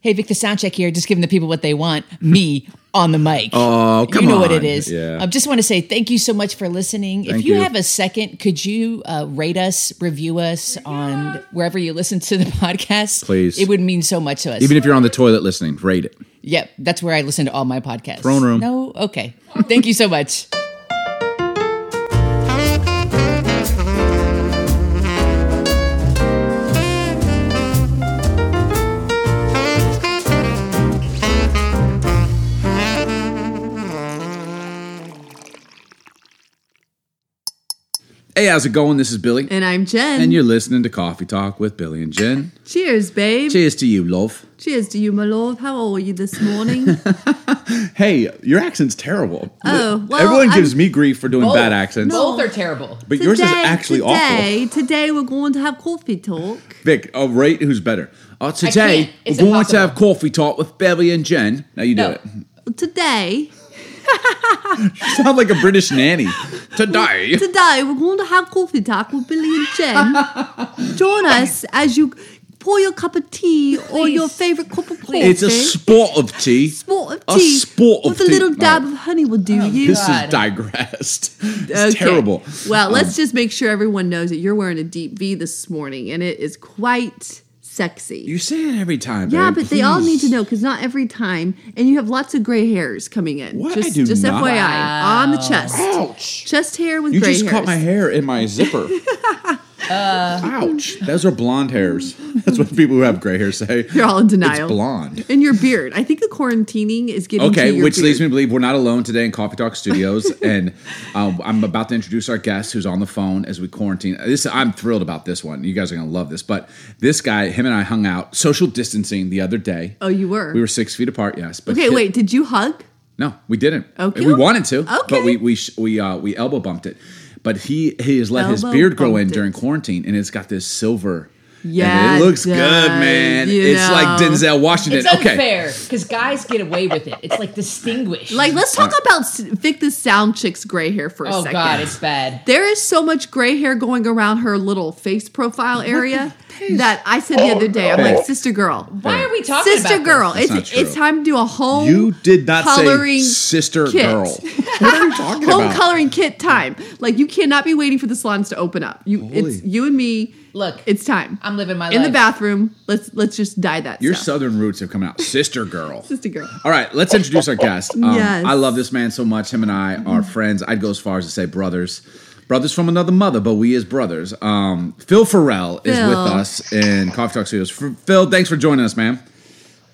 Hey, Vic the Sound Chick here, just giving the people what they want. Me on the mic. Oh, come You know what on. it is. Yeah. I just want to say thank you so much for listening. if you, you. have a second, could you uh, rate us, review us on wherever you listen to the podcast? Please. It would mean so much to us. Even if you're on the toilet listening, rate it. Yep, that's where I listen to all my podcasts. Throne room. No, okay. Thank you so much. Hey, how's it going? This is Billy. And I'm Jen. And you're listening to Coffee Talk with Billy and Jen. Cheers, babe. Cheers to you, love. Cheers to you, my love. How are you this morning? Hey, your accent's terrible. Oh, well, Everyone gives I'm- me grief for doing bad accents. Both are terrible. But yours is actually today, awful. Today we're going to have coffee talk. Vic, oh, rate who's better. Oh, today we're going impossible. to have coffee talk with Billy and Jen. Now you do No. it. Today, You sound like a British nanny. Today. today we're going to have coffee talk with Billy and Jen. Join us as you pour your cup of tea or your favorite cup of coffee. It's a spot of tea. Spot of a tea sport of with a tea. little dab Oh. of honey will do you. This God. is digressed. It's Okay. terrible. Well, Um, let's just make sure everyone knows that you're wearing a deep V this morning, and it is quite sexy. You say it every time. yeah, babe. but they all need to know because not every time, and you have lots of gray hairs coming in. What? I Just, do just not. FYI, on the chest, Ouch. chest hair with You gray just hairs. caught my hair in my zipper. Ouch. Those are blonde hairs. That's what people who have gray hair say. You're all in denial. It's blonde. And your beard. I think the quarantining is getting to Okay, which beard. leads me to believe we're not alone today in Coffee Talk Studios, and um, I'm about to introduce our guest who's on the phone as we quarantine. This I'm thrilled about this one. You guys are gonna love this. But this guy, him and I hung out social distancing the other day. Oh, you were. We were six feet apart. Yes. But okay, wait. Did you hug? No, we didn't. Okay. We wanted to, Okay. but we we sh- we uh, we elbow bumped it. But he he has let his beard grow in during quarantine, and it's got this silver. Yeah, and it looks it good, man. you It's like. Denzel Washington. It's okay, unfair because guys get away with it. It's like distinguished. Like, let's talk about S- Vic the Sound Chick's gray hair for a oh second. god, it's bad. There is so much gray hair going around her little face profile area that I said the other day, I'm like, oh. sister girl. Why are we talking Sister about girl, This? That's not it's true. it's time to do a home you did not coloring say sister kit. girl. What are you talking home about? Home coloring kit time. Like you cannot be waiting for the salons to open up. You it's you and me. Look, It's time. I'm living my life. in the bathroom. Let's let's just dye that. Your stuff. southern roots have come out. Sister girl. sister girl. All right, let's introduce our guest. Um, Yes. I love this man so much. Him and I are friends. I'd go as far as to say brothers. Brothers from another mother, but we as brothers. Um, Phil Farrell is Phil. with us in Coffee Talk Studios. F- Phil, thanks for joining us, man.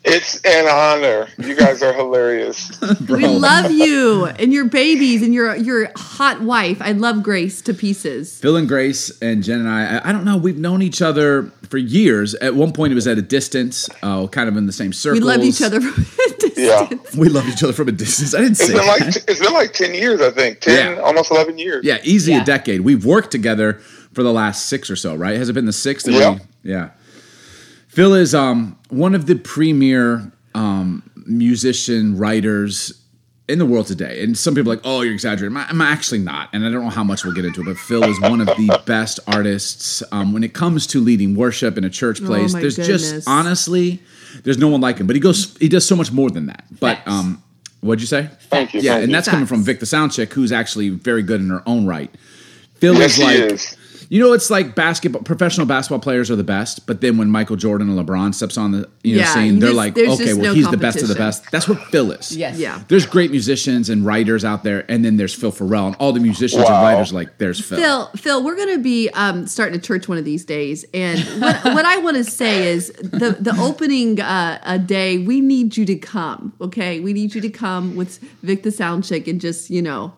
It's an honor. You guys are hilarious. We love you and your babies and your your hot wife. I love Grace to pieces. Phil and Grace and Jen and I, I- I don't know, we've known each other for years. At one point, it was at a distance, uh, kind of in the same circle. We circles. loved each other from a distance. Yeah. We love each other from a distance. I didn't It's say been like that. it's been like ten years, I think. Ten, Yeah. almost eleven years. Yeah, easy Yeah. a decade. We've worked together for the last six or so, right? Has it been the sixth? Yeah. we- yeah. Phil is um, one of the premier um, musician writers in the world today. And some people are like, oh, you're exaggerating. I'm, I'm actually not. And I don't know how much we'll get into it, but Phil is one of the best artists um, when it comes to leading worship in a church place. Oh there's goodness. just honestly, there's no one like him. But he goes, he does so much more than that. But um, what'd you say? Thank you. Yeah, thank and you. that's coming from Vic the Sound Chick, who's actually very good in her own right. Phil Yes, is he like, is. You know, it's like basketball. Professional basketball players are the best, but then when Michael Jordan and LeBron steps on the you know Yeah, scene, they're like, okay, well, no he's the best of the best. That's what Phil is. Yes. Yeah. There's great musicians and writers out there, and then there's Phil Farrell, and all the musicians and Wow. writers like there's Phil. Phil, Phil, we're going to be um, starting a church one of these days, and what, what I want to say is the the opening uh, a day. We need you to come, okay? We need you to come with Vic the Sound Chick and just you know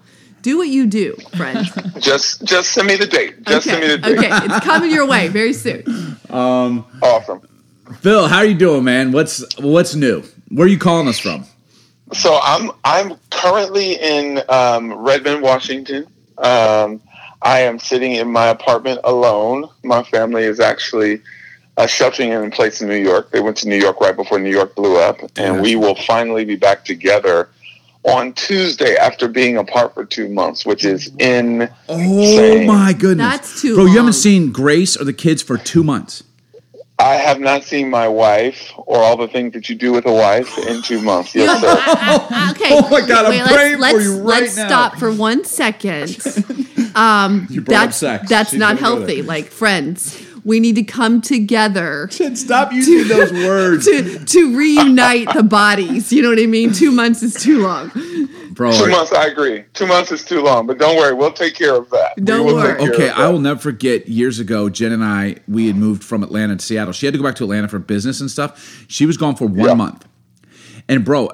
do what you do, friend. Just just send me the date. Just send me the date. okay, it's coming your way very soon. Um, Awesome. Phil, how are you doing, man? What's what's new? Where are you calling us from? So I'm I'm currently in um, Redmond, Washington. Um, I am sitting in my apartment alone. My family is actually uh, sheltering in place in New York. They went to New York right before New York blew up, and Yeah. we will finally be back together on Tuesday after being apart for two months, which is in Oh my goodness, That's too Bro, you haven't seen Grace or the kids for two months. I have not seen my wife or all the things that you do with a wife in two months. Yes, sir. okay. Oh my God, I'm praying let's, for you right let's now. stop for one second. Um, You brought up that's sex. that's She's not healthy. Like friends, we need to come together Stop using those words, to to reunite the bodies. You know what I mean? Two months is too long. bro. Two months, I agree. Two months is too long, but don't worry, we'll take care of that. Don't worry. Okay, I will never forget years ago, Jen and I, we had moved from Atlanta to Seattle. She had to go back to Atlanta for business and stuff. She was gone for one Yeah. month. And bro,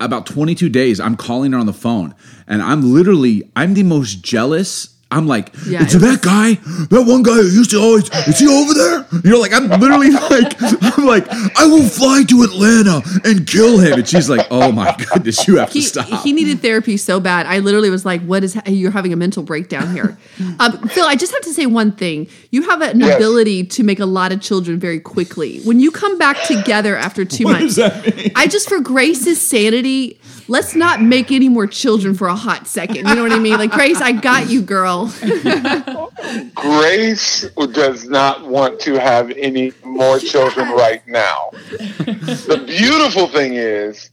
about 22 days, I'm calling her on the phone and I'm literally, I'm the most jealous. I'm like, Yeah, is it that was- guy, that one guy who used to always, is he over there? You know, like I'm literally like, I'm like, I will fly to Atlanta and kill him. And she's like, oh my goodness, you have to stop. he needed therapy so bad. I literally was like, "What is? You're having a mental breakdown here." um, Phil, I just have to say one thing. You have an Yes. ability to make a lot of children very quickly. When you come back together after two what months, does that mean? I just for Grace's sanity, let's not make any more children for a hot second. You know what I mean? Like Grace, I got you, girl. Grace does not want to have any more children right now. the beautiful thing is,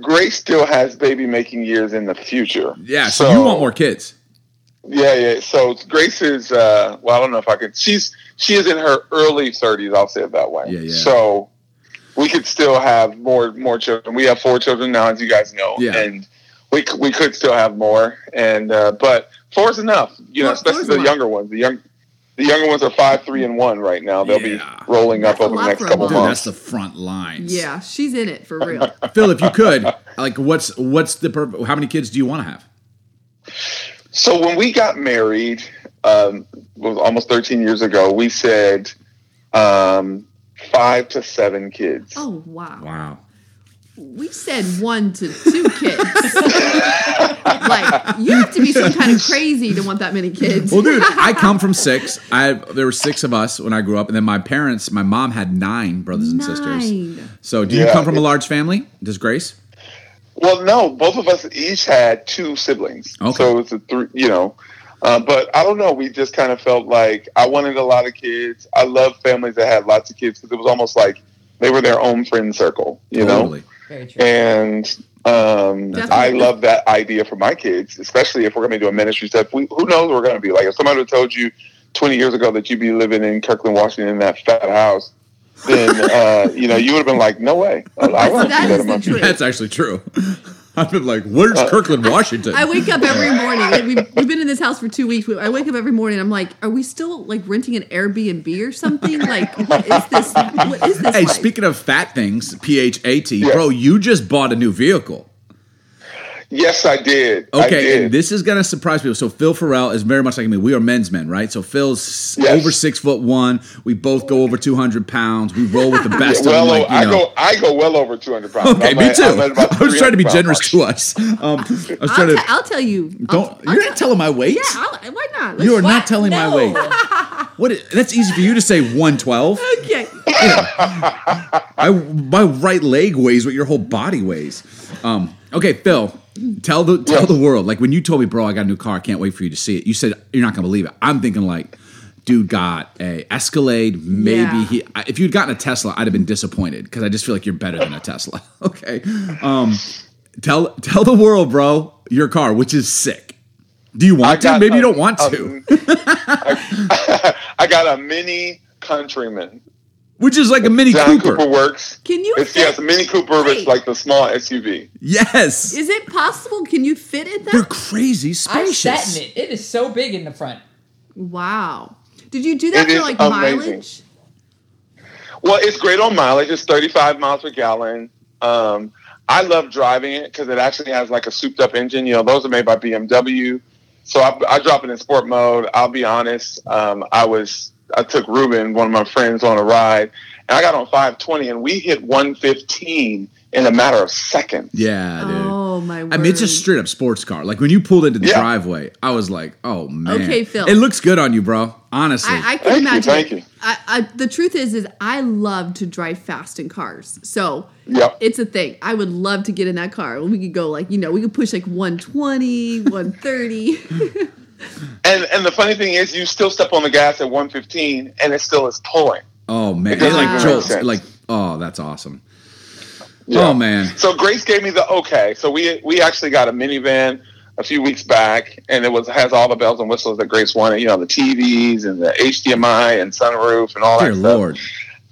Grace still has baby making years in the future. yeah, so, you want more kids. Yeah, yeah. So Grace is uh well, I don't know if I could she's she is in her early thirties, I'll say it that way. Yeah, yeah. So we could still have more more children. We have four children now, as you guys know. Yeah. And we we could still have more. And uh but four is enough. You know, Four- especially the a younger ones. The young the younger ones are five, three, and one right now. They'll Yeah. be rolling up That's a over the next couple. Dude, months. that's the front lines. Yeah, she's in it for real. Phil, if you could, like, what's what's the purpose? How many kids do you want to have? So when we got married, um, was almost 13 years ago, we said um, five to seven kids. Oh wow. Wow. We said one to two kids. like you have to be some kind of crazy to want that many kids. Well, dude, I come from six. I there were six of us when I grew up, and then my parents, my mom had nine brothers and sisters. Nine. So, do you come from a large family? Does Grace? Well, no, both of us each had two siblings. Okay. So it's a three, you know. Uh, but I don't know. We just kind of felt like I wanted a lot of kids. I love families that had lots of kids because it was almost like they were their own friend circle, you know. Totally. Very true. And um, I love that idea for my kids, especially if we're going to do a ministry stuff. We, who knows what we're going to be like? If somebody would have told you 20 years ago that you'd be living in Kirkland, Washington, in that fat house, then uh, you know you would have been like, "No way, I, I want to That see that is in my the future." truth. That's actually true. I've been like, where's Uh, Kirkland, Washington? I wake up every morning. Like we've, we've been in this house for two weeks. I wake up every morning. I'm like, are we still like renting an Airbnb or something? Like, what is this? What is this? hey, like? speaking of fat things, P H A T, bro, you just bought a new vehicle. Yes, I did. I Okay, did. and this is gonna surprise people. So Phil Farrell is very much like me. We are men's men, right? So Phil's Yes. over six foot one. We both go over two hundred pounds. We roll with the best well, of them. Like, you I know. go, I go well over 200 pounds. Okay, I'm me at- too. I'm at about I was trying to be generous pounds. to us. Um, I was I'll, trying to. te- I'll tell you. don't I'll, you're gonna tell him my weight? yeah, I'll, why not? you are Let's- not telling my weight. What? is- That's easy for you to say. One twelve. Okay. I my right leg weighs what your whole body weighs. Um, okay, Phil, tell the tell Yes. the world. Like when you told me, bro, I got a new car. I can't wait for you to see it. You said you're not gonna believe it. I'm thinking like, dude got a Escalade. Maybe Yeah. he. If you'd gotten a Tesla, I'd have been disappointed because I just feel like you're better than a Tesla. okay, um, tell tell the world, bro, your car, which is sick. Do you want to? Maybe you don't want a- to. I, I got a mini Countryman. Which is like a Mini John Cooper. Cooper works. Can you It's fit- yes, a Mini Cooper. but It's like the small SUV. Yes, Is it possible? Can you fit in they're that? crazy I spacious. sat in it. It is so big in the front. Wow. Did you do that It for like amazing. mileage? Well, it's great on mileage. It's 35 miles per gallon. Um, I love driving it because it actually has like a souped up engine. You know, those are made by BMW. So I, I drop it in sport mode. I'll be honest. Um, I was I took Ruben, one of my friends, on a ride, and I got on 520, and we hit 115 in a matter of seconds. Yeah, dude. Oh my word. I mean, it's a straight up sports car. Like when you pulled into the Yeah. driveway, I was like, "Oh man." Okay, Phil. It looks good on you, bro. Honestly. I, I can Thank you, imagine. thank you. I, I, the truth is, is I love to drive fast in cars. So Yep. it's a thing. I would love to get in that car. We could go like, you know, we could push like 120, 130. And and the funny thing is, you still step on the gas at 115, and it still is pulling. Oh man, It doesn't like jolts, like oh, that's awesome. Yeah. Oh man, So Grace gave me the okay. So we we actually got a minivan a few weeks back, and it was has all the bells and whistles that Grace wanted. You know, the TVs and the HDMI and sunroof and all dear that stuff. lord.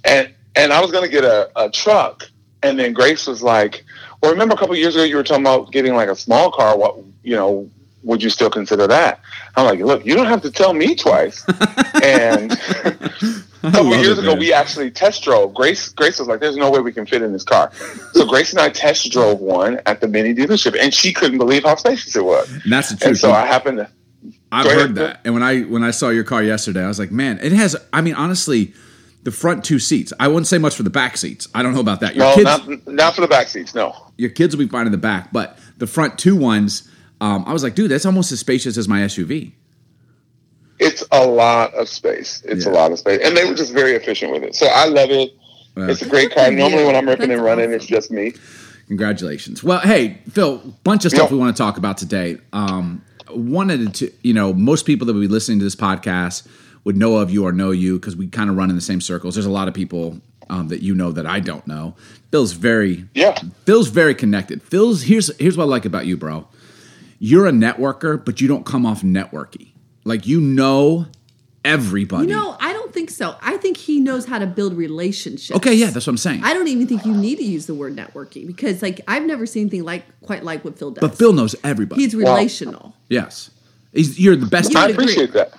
And and I was going to get a, a truck, and then Grace was like, "Well, remember a couple years ago you were talking about getting like a small car? What you know?" Would you still consider that? I'm like, look, you don't have to tell me twice. and a couple years it, ago, we actually test drove. Grace Grace was like, "There's no way we can fit in this car." So Grace and I test drove one at the mini dealership, and she couldn't believe how spacious it was. And that's the truth. And so I happened to. I've ahead. heard that. And when I when I saw your car yesterday, I was like, man, it has. I mean, honestly, the front two seats. I wouldn't say much for the back seats. I don't know about that. Your No, kids, not not for the back seats. No, your kids will be fine in the back, but the front two ones. Um, I was like, dude, that's almost as spacious as my SUV. it's a lot of space. It's Yeah. a lot of space, and they were just very efficient with it. So I love it. Uh, It's a great car. Normally, when I'm ripping and running, awesome. it's just me. Congratulations. Well, hey, Phil, bunch of stuff Yeah. we want to talk about today. Um, wanted to, you know, most people that would be listening to this podcast would know of you or know you because we kind of run in the same circles. There's a lot of people um, that you know that I don't know. Phil's very, Yeah. Phil's very connected. Phil's here's here's what I like about you, bro. You're a networker, but you don't come off networky. Like you know everybody. No, I don't think so. I think he knows how to build relationships. okay, yeah, that's what I'm saying. I don't even think you need to use the word networking because, like, I've never seen anything like quite like what Phil does. but Phil knows everybody. he's relational. yes, He's, you're the best. You I would agree. appreciate that.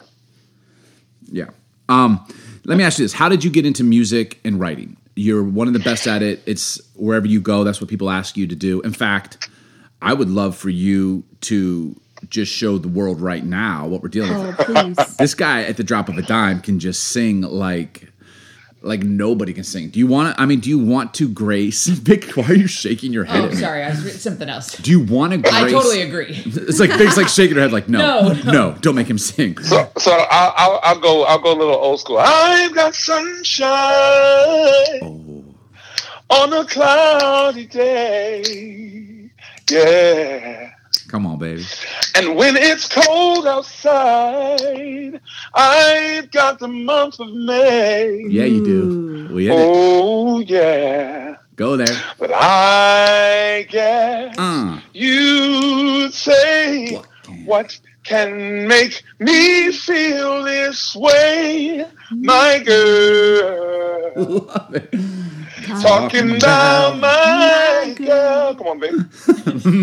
Yeah. Um, let me ask you this: How did you get into music and writing? You're one of the best at it. It's wherever you go. That's what people ask you to do. In fact, I would love for you to just show the world right now what we're dealing Oh, with. please. This guy at the drop of a dime can just sing like like nobody can sing. Do you want to? I mean, do you want to grace? Vic, why are you shaking your head Oh, at me? sorry, I was reading something else. Do you want to grace? I totally agree. It's like Vic's like shaking her head, like no, No, no, don't make him sing. So, so I'll, I'll, I'll go. I'll go a little old school. I've got sunshine Oh, on a cloudy day. Yeah. come on, baby. And when it's cold outside, I've got the month of May. Yeah, you do. We hit it. Oh yeah. Go there. But I guess Uh. you'd say What can- what can make me feel this way, my girl. Love it. Talking about my girl. Come on, baby.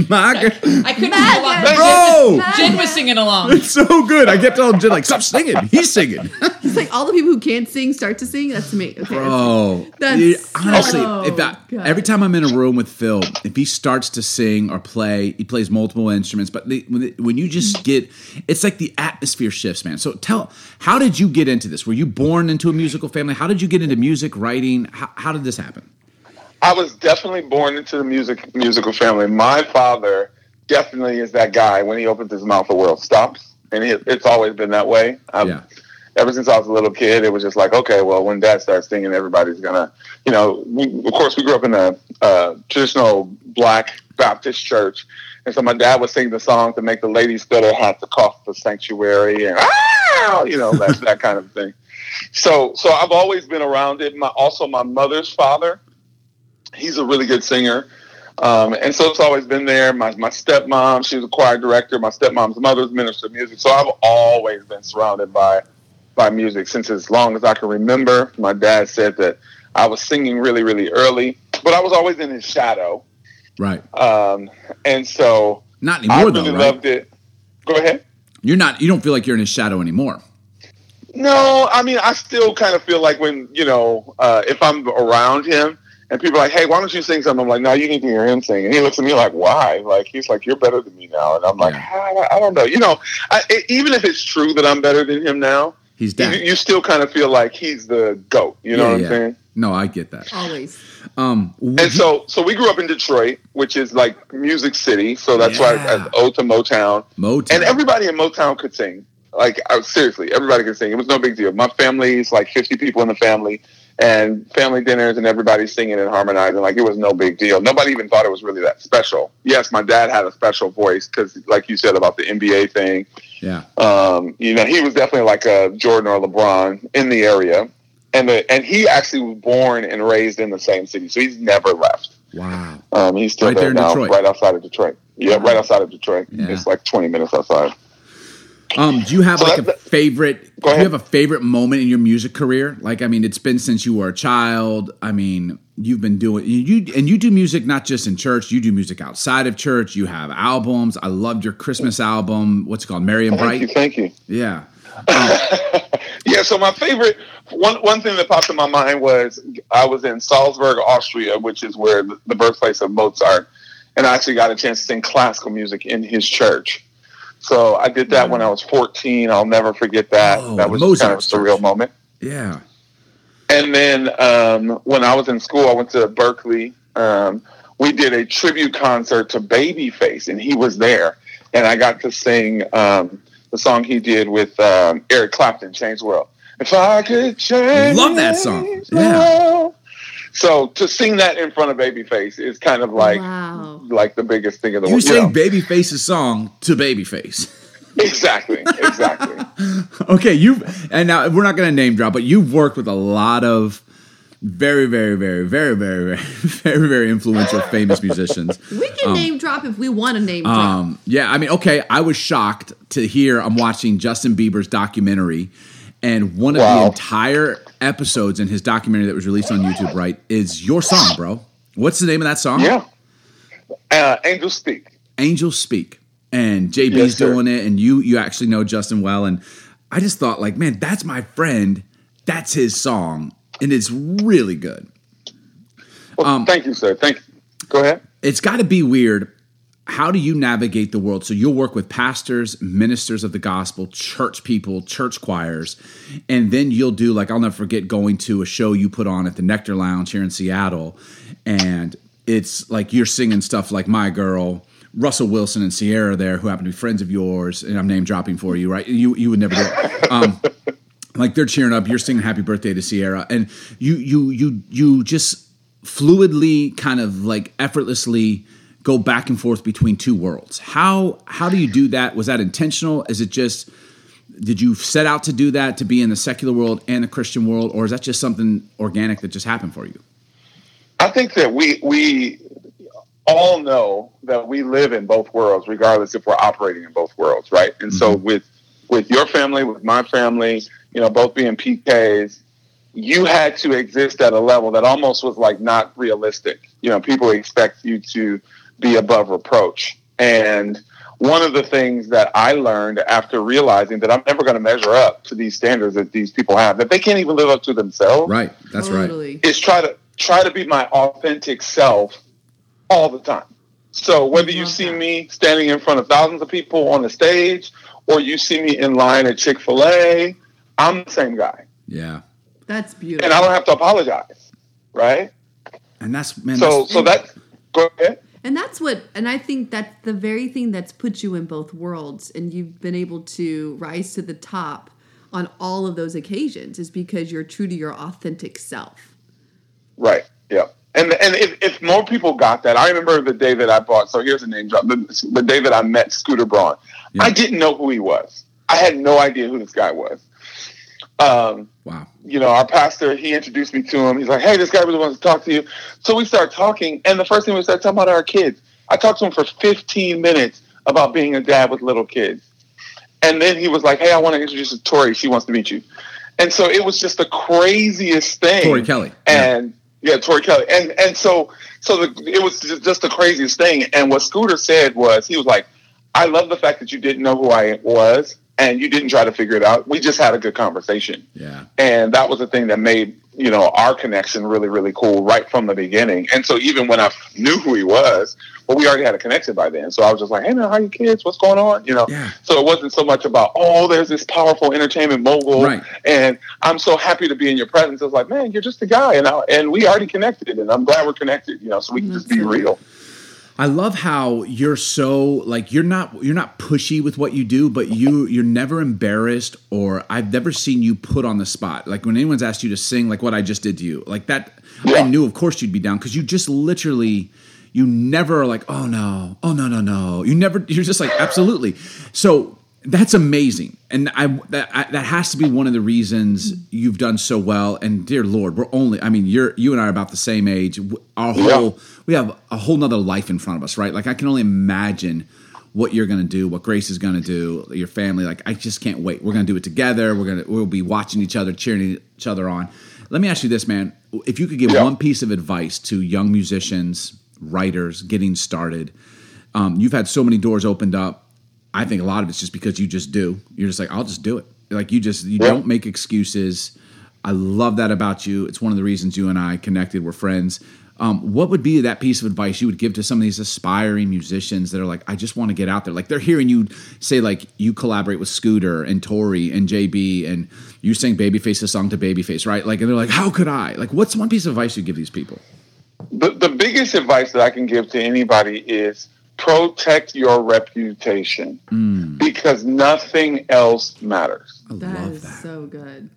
My girl. I couldn't pull up. Bro, Jen was singing along. it's so good. I kept telling Jen like, stop singing. He's singing, It's like all the people who can't sing start to sing. That's me. Okay, bro. That's Dude, so honestly, if that, good. every time I'm in a room with Phil, if he starts to sing or play, he plays multiple instruments. But the, when, when you just get, it's like the atmosphere shifts, man. So tell, how did you get into this? Were you born into a musical family? How did you get into music, writing? How, how did this happen? I was definitely born into the music musical family. My father definitely is that guy. When he opens his mouth, the world stops, and it, it's always been that way. Um, Yeah. Ever since I was a little kid, it was just like, okay, well, when Dad starts singing, everybody's gonna, you know. We, of course, we grew up in a uh, traditional Black Baptist church, and so my dad would sing the song to make the ladies put their hats across the sanctuary, and ah, you know, that that kind of thing. So, so I've always been around it. My also my mother's father he's a really good singer. Um, and so it's always been there. My, my stepmom, she was a choir director. My stepmom's mother's minister of music. So I've always been surrounded by by music since as long as I can remember. My dad said that I was singing really, really early, but I was always in his shadow. Right. Um, and so Not anymore. I really though, right? loved it. Go ahead. You're not. You don't feel like you're in his shadow anymore. No, I mean, I still kind of feel like when, you know, uh, if I'm around him and people are like, hey, why don't you sing something? I'm like, no, you need to hear him sing. And he looks at me like, why? Like, he's like, you're better than me now. And I'm like, Yeah. I, I don't know. You know, I, e- even if it's true that I'm better than him now, He's you, dead. you still kind of feel like he's the GOAT. You know Yeah, what I'm yeah. saying? No, I get that. always. Um, And so, so we grew up in Detroit, which is like Music City. So that's why Yeah. it's owed to Motown. Motown. And everybody in Motown could sing. Like I, seriously, everybody could sing. It was no big deal. My family's like fifty people in the family, and family dinners, and everybody singing and harmonizing. Like it was no big deal. Nobody even thought it was really that special. Yes, my dad had a special voice because, like you said about the NBA thing, yeah. um, you know, he was definitely like a Jordan or LeBron in the area. and the, and he actually was born and raised in the same city, so he's never left. Wow. Um, he's still Right there, there now, Detroit. right outside of Detroit. Yeah, right outside of Detroit. Yeah. It's like twenty minutes outside. Um, do you have So like a that- favorite? Do you have a favorite moment in your music career? Like, I mean, it's been since you were a child. I mean, you've been doing you, and you do music not just in church. You do music outside of church. You have albums. I loved your Christmas album. What's it called? Merry and Thank you, Bright. thank you. Yeah. Yeah, so my favorite one one thing that popped in my mind was I was in Salzburg, Austria, which is where the, the birthplace of Mozart, and I actually got a chance to sing classical music in his church. So I did that when I was 14. I'll never forget that. Oh, that was just kind of a surreal moment. Yeah. And then um, when I was in school, I went to Berkeley. Um, we did a tribute concert to Babyface, and he was there. And I got to sing um, the song he did with um, Eric Clapton, "Change the World." If I could change, Love that song. Yeah. world. So to sing that in front of Babyface is kind of like wow. like the biggest thing in the world. You world. sing know? Babyface's song to Babyface. exactly, exactly. okay, you and now we're not going to name drop, but you've worked with a lot of very, very, very, very, very, very, very, very influential, famous musicians. We can name drop if we want to name drop. Um, yeah, I mean, okay, I was shocked to hear I'm watching Justin Bieber's documentary, and one of the entire episodes in his documentary that was released on YouTube, right, is your song, bro. What's the name of that song? Yeah. Uh, Angels speak. Angels Speak. And JB's Yes, doing it, and you you actually know Justin well. And I just thought, like, man, that's my friend. That's his song, and it's really good. Well, Um, thank you, sir. Thank you. Go ahead. It's got to be weird. How do you navigate the world? So you'll work with pastors, ministers of the gospel, church people, church choirs, and then you'll do like I'll never forget going to a show you put on at the Nectar Lounge here in Seattle, and it's like you're singing stuff like "My Girl." Russell Wilson and Ciara there, who happen to be friends of yours, and I'm name dropping for you, right? You you would never do it. Um, like they're cheering up, you're singing "Happy Birthday" to Ciara, and you you you you just fluidly, kind of like effortlessly go back and forth between two worlds. How how do you do that? Was that intentional? Is it just did you set out to do that to be in the secular world and the Christian world, or is that just something organic that just happened for you? I think that we we all know that we live in both worlds, regardless if we're operating in both worlds, right? And so mm-hmm. with with your family, with my family, you know, both being PKs, you had to exist at a level that almost was like not realistic. You know, people expect you to be above reproach. And one of the things that I learned after realizing that I'm never going to measure up to these standards that these people have, that they can't even live up to themselves Right. That's right. totally. is try to try to be my authentic self all the time. So whether you see me standing in front of thousands of people on the stage or you see me in line at Chick-fil-A, I'm the same guy. Yeah. That's beautiful. And. I don't have to apologize. Right? And that's man. So that's, so that go ahead. And that's what, and I think that's the very thing that's put you in both worlds, and you've been able to rise to the top on all of those occasions, is because you're true to your authentic self. Right. Yeah. And and if, if more people got that, I remember the day that I bought. So here's a name drop. The, the day that I met Scooter Braun, Yeah. I didn't know who he was. I had no idea who this guy was. Um, wow. you know, our pastor, he introduced me to him. He's like, hey, this guy really wants to talk to you. So we start talking, and the first thing we start talking about are our kids. I talked to him for 15 minutes about being a dad with little kids. And then he was like, hey, I want to introduce you to Tori. She wants to meet you. And so it was just the craziest thing. Tori Kelly. And yeah, Tori Kelly. And and so so the, it was just the craziest thing. And what Scooter said was, he was like, I love the fact that you didn't know who I was and you didn't try to figure it out. We just had a good conversation Yeah. and that was the thing that made you know our connection really really cool right from the beginning and so even when i knew who he was well we already had a connection by then so i was just like hey man how you kids what's going on you know Yeah. so it wasn't so much about oh there's this powerful entertainment mogul Right. and i'm so happy to be in your presence it's like man you're just a guy and I, and we already connected and i'm glad we're connected you know so we can mm, just be real. it. I love how you're so like you're not you're not pushy with what you do, but you you're never embarrassed or I've never seen you put on the spot. Like when anyone's asked you to sing like what I just did to you. Like that I knew of course you'd be down cuz you just literally you never are like, "Oh no. Oh no, no, no." You never you're just like absolutely. So That's amazing, and I that I, that has to be one of the reasons you've done so well. And dear Lord, we're only I mean you're you and I are about the same age. Our whole we have a whole nother life in front of us, right? Like I can only imagine what you're going to do, what Grace is going to do, your family. Like I just can't wait. We're going to do it together. We're going to we'll be watching each other, cheering each other on. Let me ask you this, man: If you could give Yeah. one piece of advice to young musicians, writers getting started, um, you've had so many doors opened up. I think a lot of it's just because you just do. You're just like, I'll just do it. Like you just you Yeah. don't make excuses. I love that about you. It's one of the reasons you and I connected. We're friends. Um, what would be that piece of advice you would give to some of these aspiring musicians that are like, I just want to get out there? Like they're hearing you say, like you collaborate with Scooter and Tori and JB, and you sing Babyface's song to Babyface, right? Like, and they're like, how could I? Like, what's one piece of advice you give these people? the, the biggest advice that I can give to anybody is protect your reputation mm. because nothing else matters. I That love is that. so good.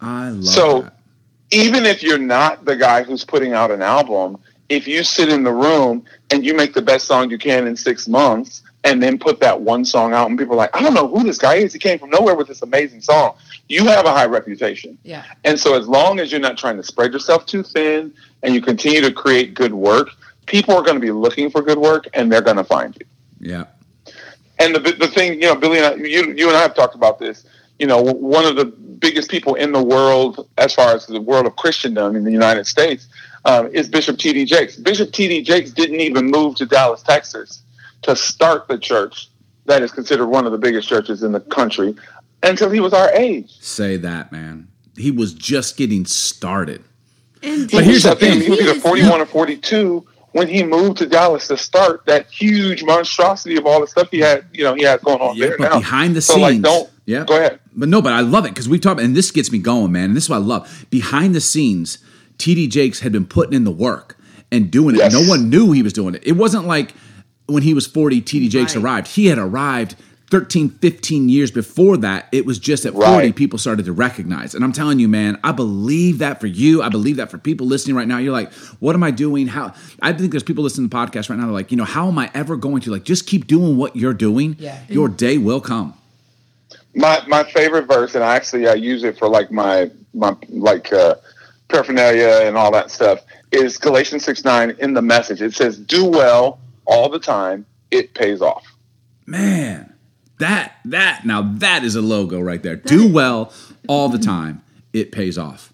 I love So- that. Even if you're not the guy who's putting out an album, if you sit in the room and you make the best song you can in six months and then put that one song out and people are like, I don't know who this guy is. He came from nowhere with this amazing song. You have a high reputation. Yeah. And so, as long as you're not trying to spread yourself too thin and you continue to create good work, people are going to be looking for good work and they're going to find you. Yeah. And the, the thing, you know, Billy and I, you, you and I have talked about this. You know, one of the biggest people in the world, as far as the world of Christendom in the United States, um, is Bishop T.D. Jakes. Bishop T.D. Jakes didn't even move to Dallas, Texas to start the church that is considered one of the biggest churches in the country until he was our age. Say that, man. He was just getting started. And But here's the thing. he was either 41 or 42 when he moved to Dallas to start that huge monstrosity of all the stuff he had, you know, he had going on Yeah, there but now. behind the so, like, scenes- don't, yeah. go ahead. But no, but I love it because we've talked, and this gets me going, man. And this is what I love. Behind the scenes, TD Jakes had been putting in the work and doing it. Yes. No one knew he was doing it. It wasn't like when he was 40, TD Jakes Right. arrived. He had arrived 13, 15 years before that. It was just at 40 Right. people started to recognize. And I'm telling you, man, I believe that for you. I believe that for people listening right now. You're like, what am I doing? How I think there's people listening to the podcast right now. They're like, you know, how am I ever going to like just keep doing what you're doing? Yeah. Your day will come. my my favorite verse, and I actually I use it for like my my like uh, paraphernalia and all that stuff, is Galatians six nine in the message. It says, "Do well all the time; it pays off." Man, that that now that is a logo right there. Do well all the time. It pays off.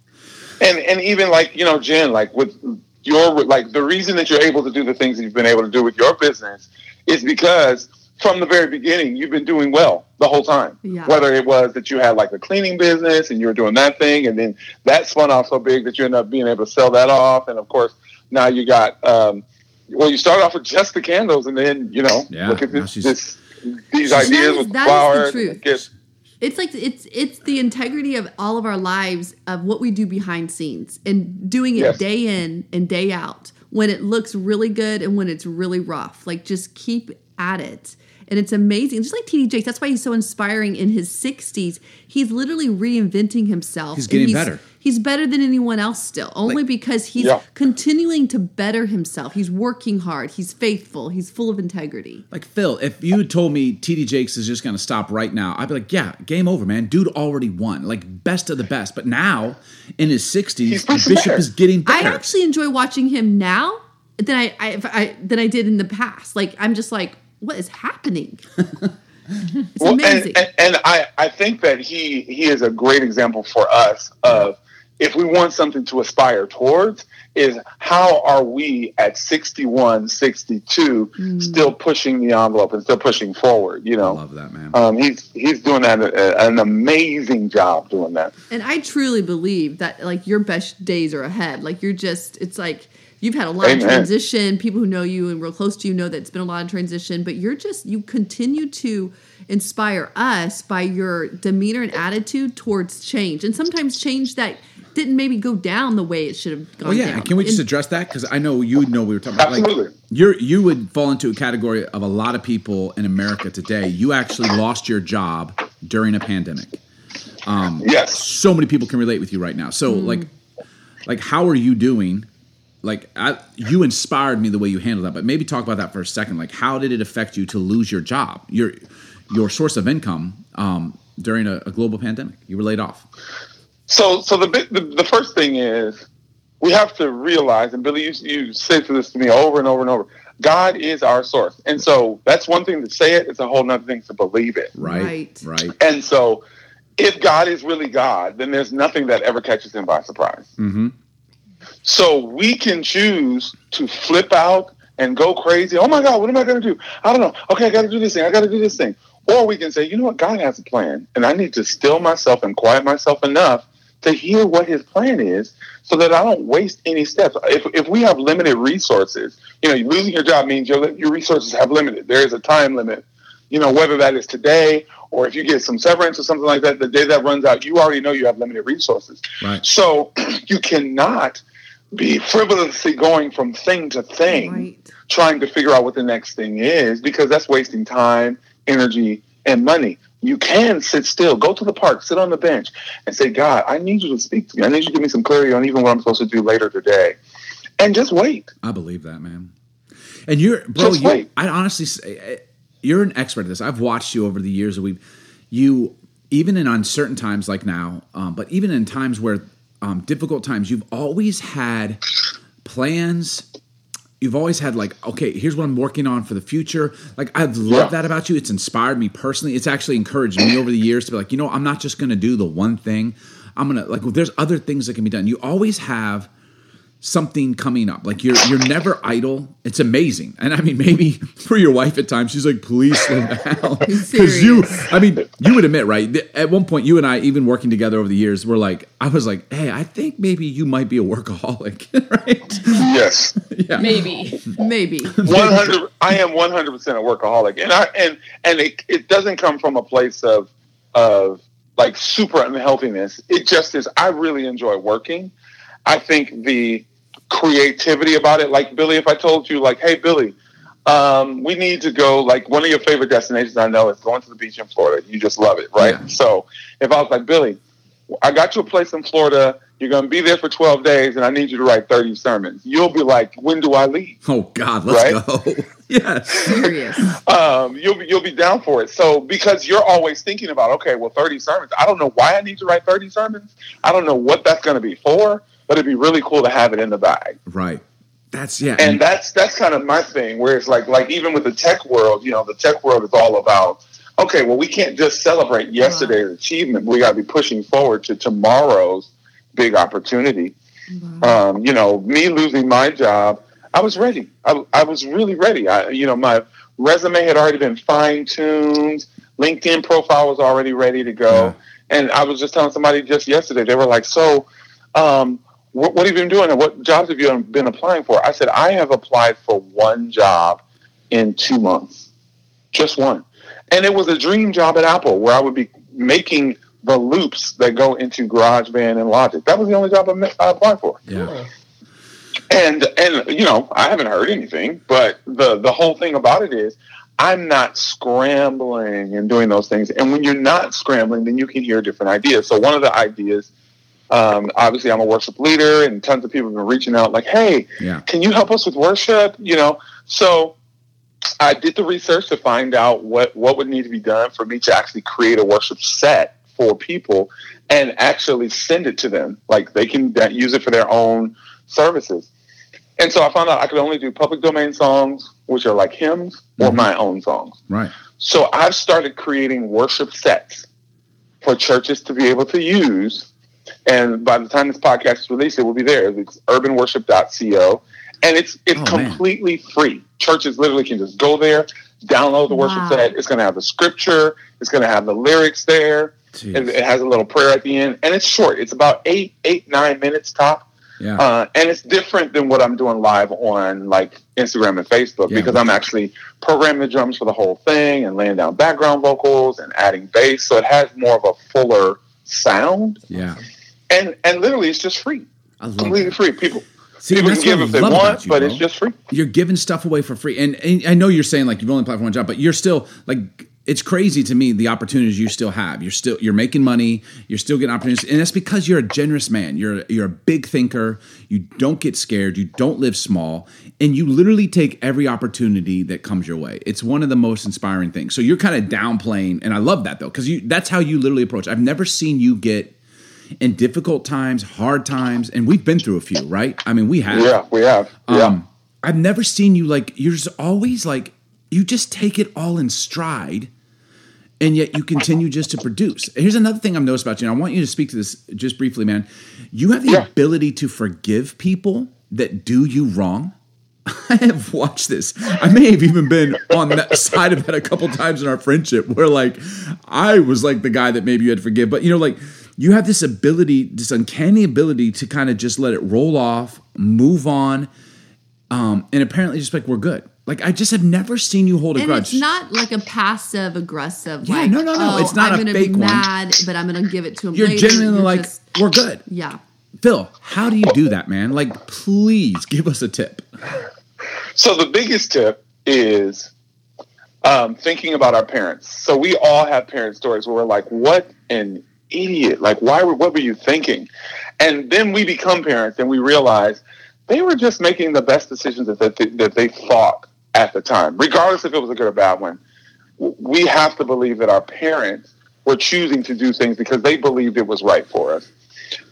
And and even like you know, Jen, like with your like the reason that you're able to do the things that you've been able to do with your business is because from the very beginning you've been doing well the whole time. Yeah. Whether it was that you had like a cleaning business and you were doing that thing, and then that spun off so big that you end up being able to sell that off, and of course now you got. um well, you start off with just the candles, and then you know, Yeah, look at now this, she's- this these That ideas is- with the that is the truth. and it's like it's it's the integrity of all of our lives of what we do behind scenes and doing it Yes. day in and day out when it looks really good and when it's really rough like just keep at it and it's amazing just like td jakes that's why he's so inspiring in his 60s he's literally reinventing himself He's and getting better. He's better than anyone else still only Like- because he's Yeah. continuing to better himself he's working hard he's faithful he's full of integrity Like Phil, if you had told me TD Jakes is just going to stop right now, I'd be like, yeah, game over, man. Dude already won, like best of the best. But now, in his sixties, He's bishop better. is getting I actually enjoy watching him now than I, I, I than I did in the past. Like I'm just like, what is happening? it's Well, amazing. And, and, and I, I think that he he is a great example for us of if we want something to aspire towards is how are we at 61 62 Mm. still pushing the envelope and still pushing forward you know I know love that, man. um, he's he's doing that uh, an amazing job doing that and I truly believe that like your best days are ahead. Like you're just, it's like you've had a lot of transition. People who know you and real close to you know that it's been a lot of transition. But you're just, you continue to inspire us by your demeanor and attitude towards change, and sometimes change that didn't maybe go down the way it should have gone Well, yeah. down. Can we just address that? Because I know you would know we were talking about. Like, Absolutely. you're you would fall into a category of a lot of people in America today. You actually lost your job during a pandemic. yes So many people can relate with you right now. So like, like how are you doing? Like I, you inspired me the way you handled that. But maybe talk about that for a second. Like how did it affect you to lose your job? You're your source of income um, during a, a global pandemic. You were laid off. So, so the, the the first thing is we have to realize, and Billy, you, you say this to me over and over and over. God is our source, and so that's one thing to say it. It's a whole other thing to believe it. Right. Right. Right. And so, if God is really God, then there's nothing that ever catches him by surprise. Mm-hmm. So we can choose to flip out and go crazy. Oh my God, what am I going to do? I don't know. Okay, I got to do this thing. I got to do this thing. Or we can say, you know what? God has a plan, and I need to still myself and quiet myself enough to hear what His plan is, so that I don't waste any steps. If if we have limited resources, you know, losing your job means your your resources have limited. There is a time limit. You know, whether that is today or if you get some severance or something like that, the day that runs out, you already know you have limited resources. Right. So you cannot be frivolously going from thing to thing, Right. trying to figure out what the next thing is, because that's wasting time, energy, and money. You can sit still, go to the park, sit on the bench, and say, God, I need you to speak to me. I need you to give me some clarity on even what I'm supposed to do later today. And just wait. I believe that, man. And you're, bro. Just You, wait. I honestly, say, eh, you're an expert at this. I've watched you over the years that we've, you even in uncertain times like now, um, but even in times where um, difficult times, you've always had plans. You've always had like, okay, here's what I'm working on for the future. Like I've loved Yeah. that about you. It's inspired me personally. It's actually encouraged me over the years to be like, you know, I'm not just to do the one thing. I'm gonna like. There's other things that can be done. You always have something coming up. Like you're you're never idle. It's amazing. And I mean, maybe for your wife at times, she's like, please slow down. Because you, I mean, you would admit, right? At one point, you and I, even working together over the years, were like, I was like, hey, I think maybe you might be a workaholic, right? Yes. Yeah. Maybe. Maybe. one hundred. I am one hundred percent a workaholic, and I and and it, it doesn't come from a place of of like super unhealthiness. It just is. I really enjoy working. I think the creativity about it, like Billy, if I told you, like, hey, Billy, um, we need to go. Like one of your favorite destinations, I know, is going to the beach in Florida. You just love it, right? Yeah. So if I was like, Billy, I got you a place in Florida. You're going to be there for 12 days, and I need you to write 30 sermons. You'll be like, when do I leave? Oh God, let's Right? go. yes. Serious. um, you'll be, you'll be down for it. So because you're always thinking about, okay, well, 30 sermons. I don't know why I need to write 30 sermons. I don't know what that's going to be for, but it'd be really cool to have it in the bag. Right. That's yeah. And that's that's kind of my thing. Where it's like like even with the tech world, you know, the tech world is all about. Okay, well, we can't just celebrate yesterday's achievement. We got to be pushing forward to tomorrow's big opportunity. Um, you know, me losing my job, I was ready. I, I was really ready. I, you know, my resume had already been fine tuned. LinkedIn profile was already ready to go. Yeah. And I was just telling somebody just yesterday, they were like, so, um, what, what have you been doing and what jobs have you been applying for? I said, I have applied for one job in two months, just one. And it was a dream job at Apple where I would be making the loops that go into GarageBand and Logic. That was the only job I, I applied for. yeah. And and you know, I haven't heard anything, but the the whole thing about it is I'm not scrambling and doing those things. And when you're not scrambling, then you can hear different ideas. So one of the ideas, um, obviously, I'm a worship leader, and tons of people have been reaching out, like, "Hey, Yeah. can you help us with worship?" You know, so I did the research to find out what what would need to be done for me to actually create a worship set for people and actually send it to them. Like they can use it for their own services. And so I found out I could only do public domain songs, which are like hymns, or Mhm. my own songs. Right. So I've started creating worship sets for churches to be able to use. And by the time this podcast is released, it will be there. It's urbanworship.co. And it's it's Oh, man. completely free. Churches literally can just go there, download the worship Wow. set. It's going to have the scripture. It's going to have the lyrics there. Jeez. It, it has a little prayer at the end, and it's short. It's about eight, eight, nine minutes top. Yeah. Uh, and it's different than what I'm doing live on like Instagram and Facebook Yeah. because I'm actually programming the drums for the whole thing and laying down background vocals and adding bass, so it has more of a fuller sound. yeah. And and literally, it's just free, I love completely that. free. People See, people can give if they want, you, but bro. it's just free. you're giving stuff away for free and, and i know you're saying like you've only applied for one job but you're still like it's crazy to me the opportunities you still have. You're still you're making money. You're still getting opportunities, and that's because you're a generous man. You're you're a big thinker. You don't get scared. You don't live small, and you literally take every opportunity that comes your way. It's one of the most inspiring things. So you're kind of downplaying, and I love that though because you that's how you literally approach. I've never seen you get in difficult times, hard times, and we've been through a few, right? I mean, we have. Yeah, we have. Yeah. Um, I've never seen you like you're just always like you just take it all in stride and yet you continue just to produce. Here's another thing I've noticed about you, and I want you to speak to this just briefly, man. You have the Yeah. ability to forgive people that do you wrong. I have watched this. I may have even been on that side of that a couple times in our friendship where like I was like the guy that maybe you had to forgive, but you know, like you have this ability, this uncanny ability to kind of just let it roll off, move on, um, and apparently just like we're good. Like I just have never seen you hold a And grudge. it's not like a passive aggressive. Yeah, like, no, no, no, Oh, it's not I'm a gonna fake be one. mad, but I'm gonna give it to him. You're later. genuinely You're like just- we're good. yeah. Phil, how do you do that, man? Like, please give us a tip. So the biggest tip is um, thinking about our parents. So we all have parent stories where we're like, "What an idiot! Like, why? Were, what were you thinking?" And then we become parents and we realize they were just making the best decisions that they, that they thought at the time, regardless if it was a good or bad one. We have to believe that our parents were choosing to do things because they believed it was right for us.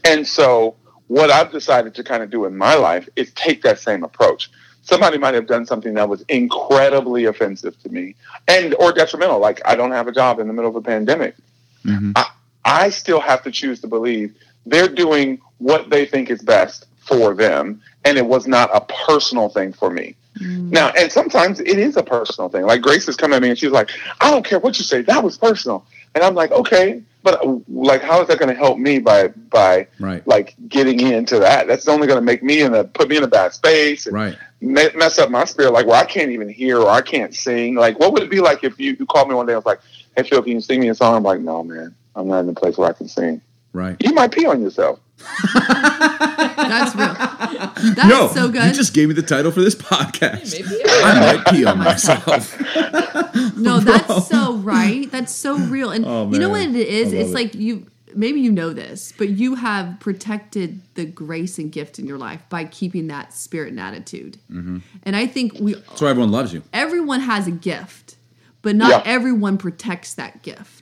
And so, what I've decided to kind of do in my life is take that same approach. Somebody might have done something that was incredibly offensive to me and or detrimental, like I don't have a job in the middle of a pandemic. Mhm. I, I still have to choose to believe they're doing what they think is best for them, and it was not a personal thing for me. Now, and sometimes it is a personal thing. Like Grace has come at me and she's like, "I don't care what you say. That was personal." And I'm like, "Okay, but uh, like, how is that going to help me by by Right. like getting into that? That's only going to make me in a put me in a bad space and Right. me- mess up my spirit. Like, where I can't even hear or I can't sing. Like, what would it be like if you, you called me one day and was like, "Hey Phil, can you sing me a song?" I'm like, "No, man, I'm not in a place where I can sing." Right. You might pee on yourself. That's real. That's Yo, so good. you just gave me the title for this podcast. Maybe I might pee on myself. no, that's so right. That's so real. And Oh, you know what it is? It's it. like you maybe you know this, but you have protected the grace and gift in your life by keeping that spirit and attitude. Mm-hmm. And I think we That's why everyone loves you. everyone has a gift, but not Yeah. everyone protects that gift.